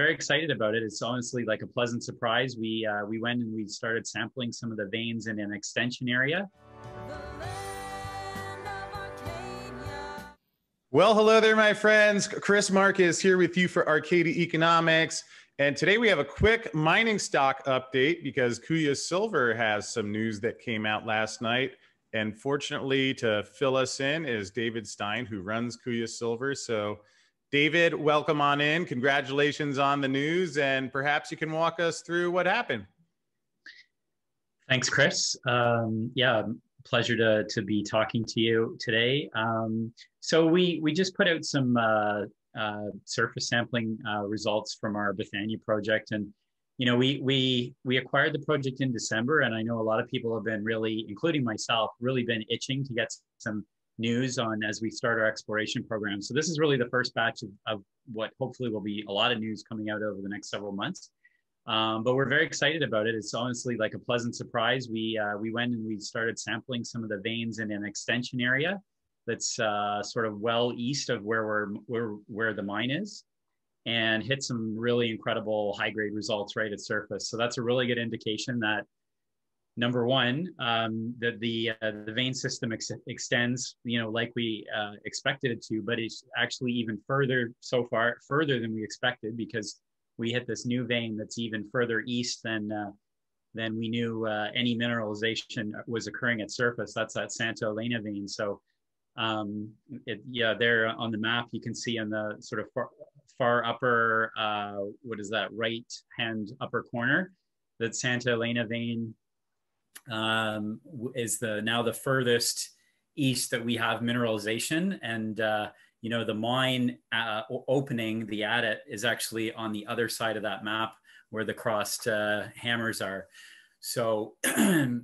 very excited about it. It's honestly like a pleasant surprise. We uh, we went and we started sampling some of the veins in an extension area. Well, hello there, my friends. Chris Marcus here with you for Arcadia Economics. And today we have a quick mining stock update because Kuya Silver has some news that came out last night. And fortunately, to fill us in is David Stein, who runs Kuya Silver. So, David, welcome on in. Congratulations on the news. And perhaps you can walk us through what happened. Thanks, Chris. Um, yeah, pleasure to, to be talking to you today. Um, so, we, we just put out some uh, uh, surface sampling uh, results from our Bethania project. And, you know, we, we, we acquired the project in December, and I know a lot of people have been really, including myself, really been itching to get some news on as we start our exploration program. So this is really the first batch of, of what hopefully will be a lot of news coming out over the next several months. Um, but we're very excited about it. It's honestly like a pleasant surprise. We uh, we went and we started sampling some of the veins in an extension area that's uh, sort of well east of where we're where where the mine is, and hit some really incredible high grade results right at surface. So that's a really good indication that number one, um, that the uh, the vein system ex- extends, you know, like we uh, expected it to, but it's actually even further so far further than we expected because we hit this new vein that's even further east than uh, than we knew uh, any mineralization was occurring at surface. That's that Santa Elena vein. So um, it, yeah, there on the map, you can see on the sort of far, far upper, uh, what is that, right hand upper corner, that Santa Elena vein um, is the now the furthest east that we have mineralization. And, uh, you know, the mine uh, opening, the adit, is actually on the other side of that map where the crossed uh, hammers are. So,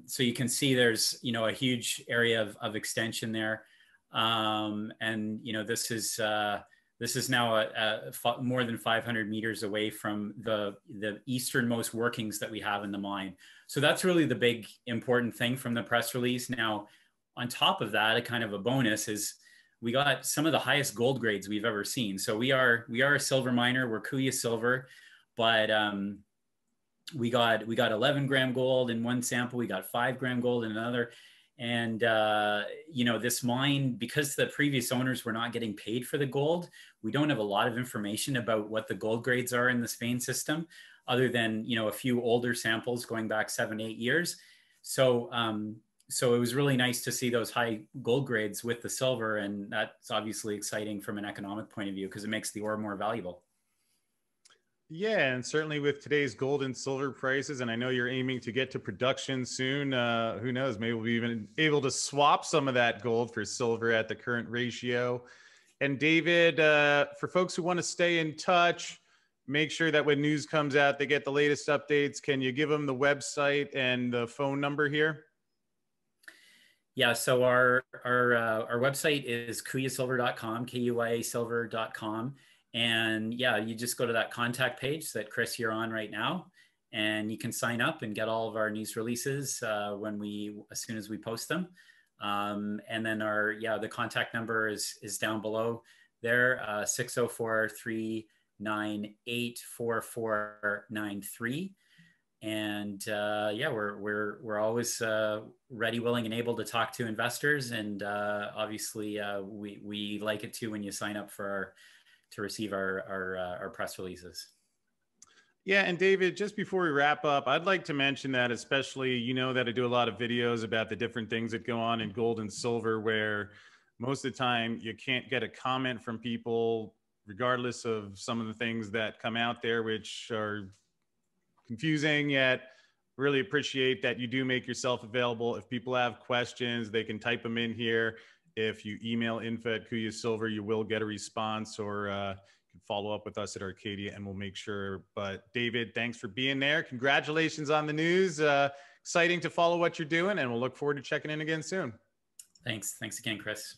so you can see there's, you know, a huge area of, of extension there. Um, and you know this is uh, this is now a, more than 500 meters away from the the easternmost workings that we have in the mine. So that's really the big important thing from the press release. Now, on top of that, a kind of a bonus is we got some of the highest gold grades we've ever seen. So we are we are a silver miner. We're Kuya Silver, but um, we got we got 11 gram gold in one sample. We got five gram gold in another and uh, you know this mine because the previous owners were not getting paid for the gold we don't have a lot of information about what the gold grades are in this vein system other than you know a few older samples going back seven eight years. So um, so it was really nice to see those high gold grades with the silver and that's obviously exciting from an economic point of view because it makes the ore more valuable yeah, and certainly with today's gold and silver prices, and I know you're aiming to get to production soon. Uh, who knows? Maybe we'll be even able to swap some of that gold for silver at the current ratio. And David, uh, for folks who want to stay in touch, make sure that when news comes out, they get the latest updates. Can you give them the website and the phone number here? Yeah, so our our uh, our website is kuyasilver.com, K-U-Y-A silver.com and yeah, you just go to that contact page that Chris you're on right now, and you can sign up and get all of our news releases uh, when we as soon as we post them. Um, and then our yeah, the contact number is is down below there uh, 604 398 4493 and uh, yeah, we're we're we're always uh, ready, willing, and able to talk to investors, and uh, obviously uh, we we like it too when you sign up for our to receive our our, uh, our press releases. Yeah, and David, just before we wrap up, I'd like to mention that, especially you know that I do a lot of videos about the different things that go on in gold and silver, where most of the time you can't get a comment from people, regardless of some of the things that come out there, which are confusing yet really appreciate that you do make yourself available. If people have questions, they can type them in here. If you email info at Kuya Silver, you will get a response or uh, can follow up with us at Arcadia and we'll make sure. But David, thanks for being there. Congratulations on the news. Uh, exciting to follow what you're doing and we'll look forward to checking in again soon. Thanks. Thanks again, Chris.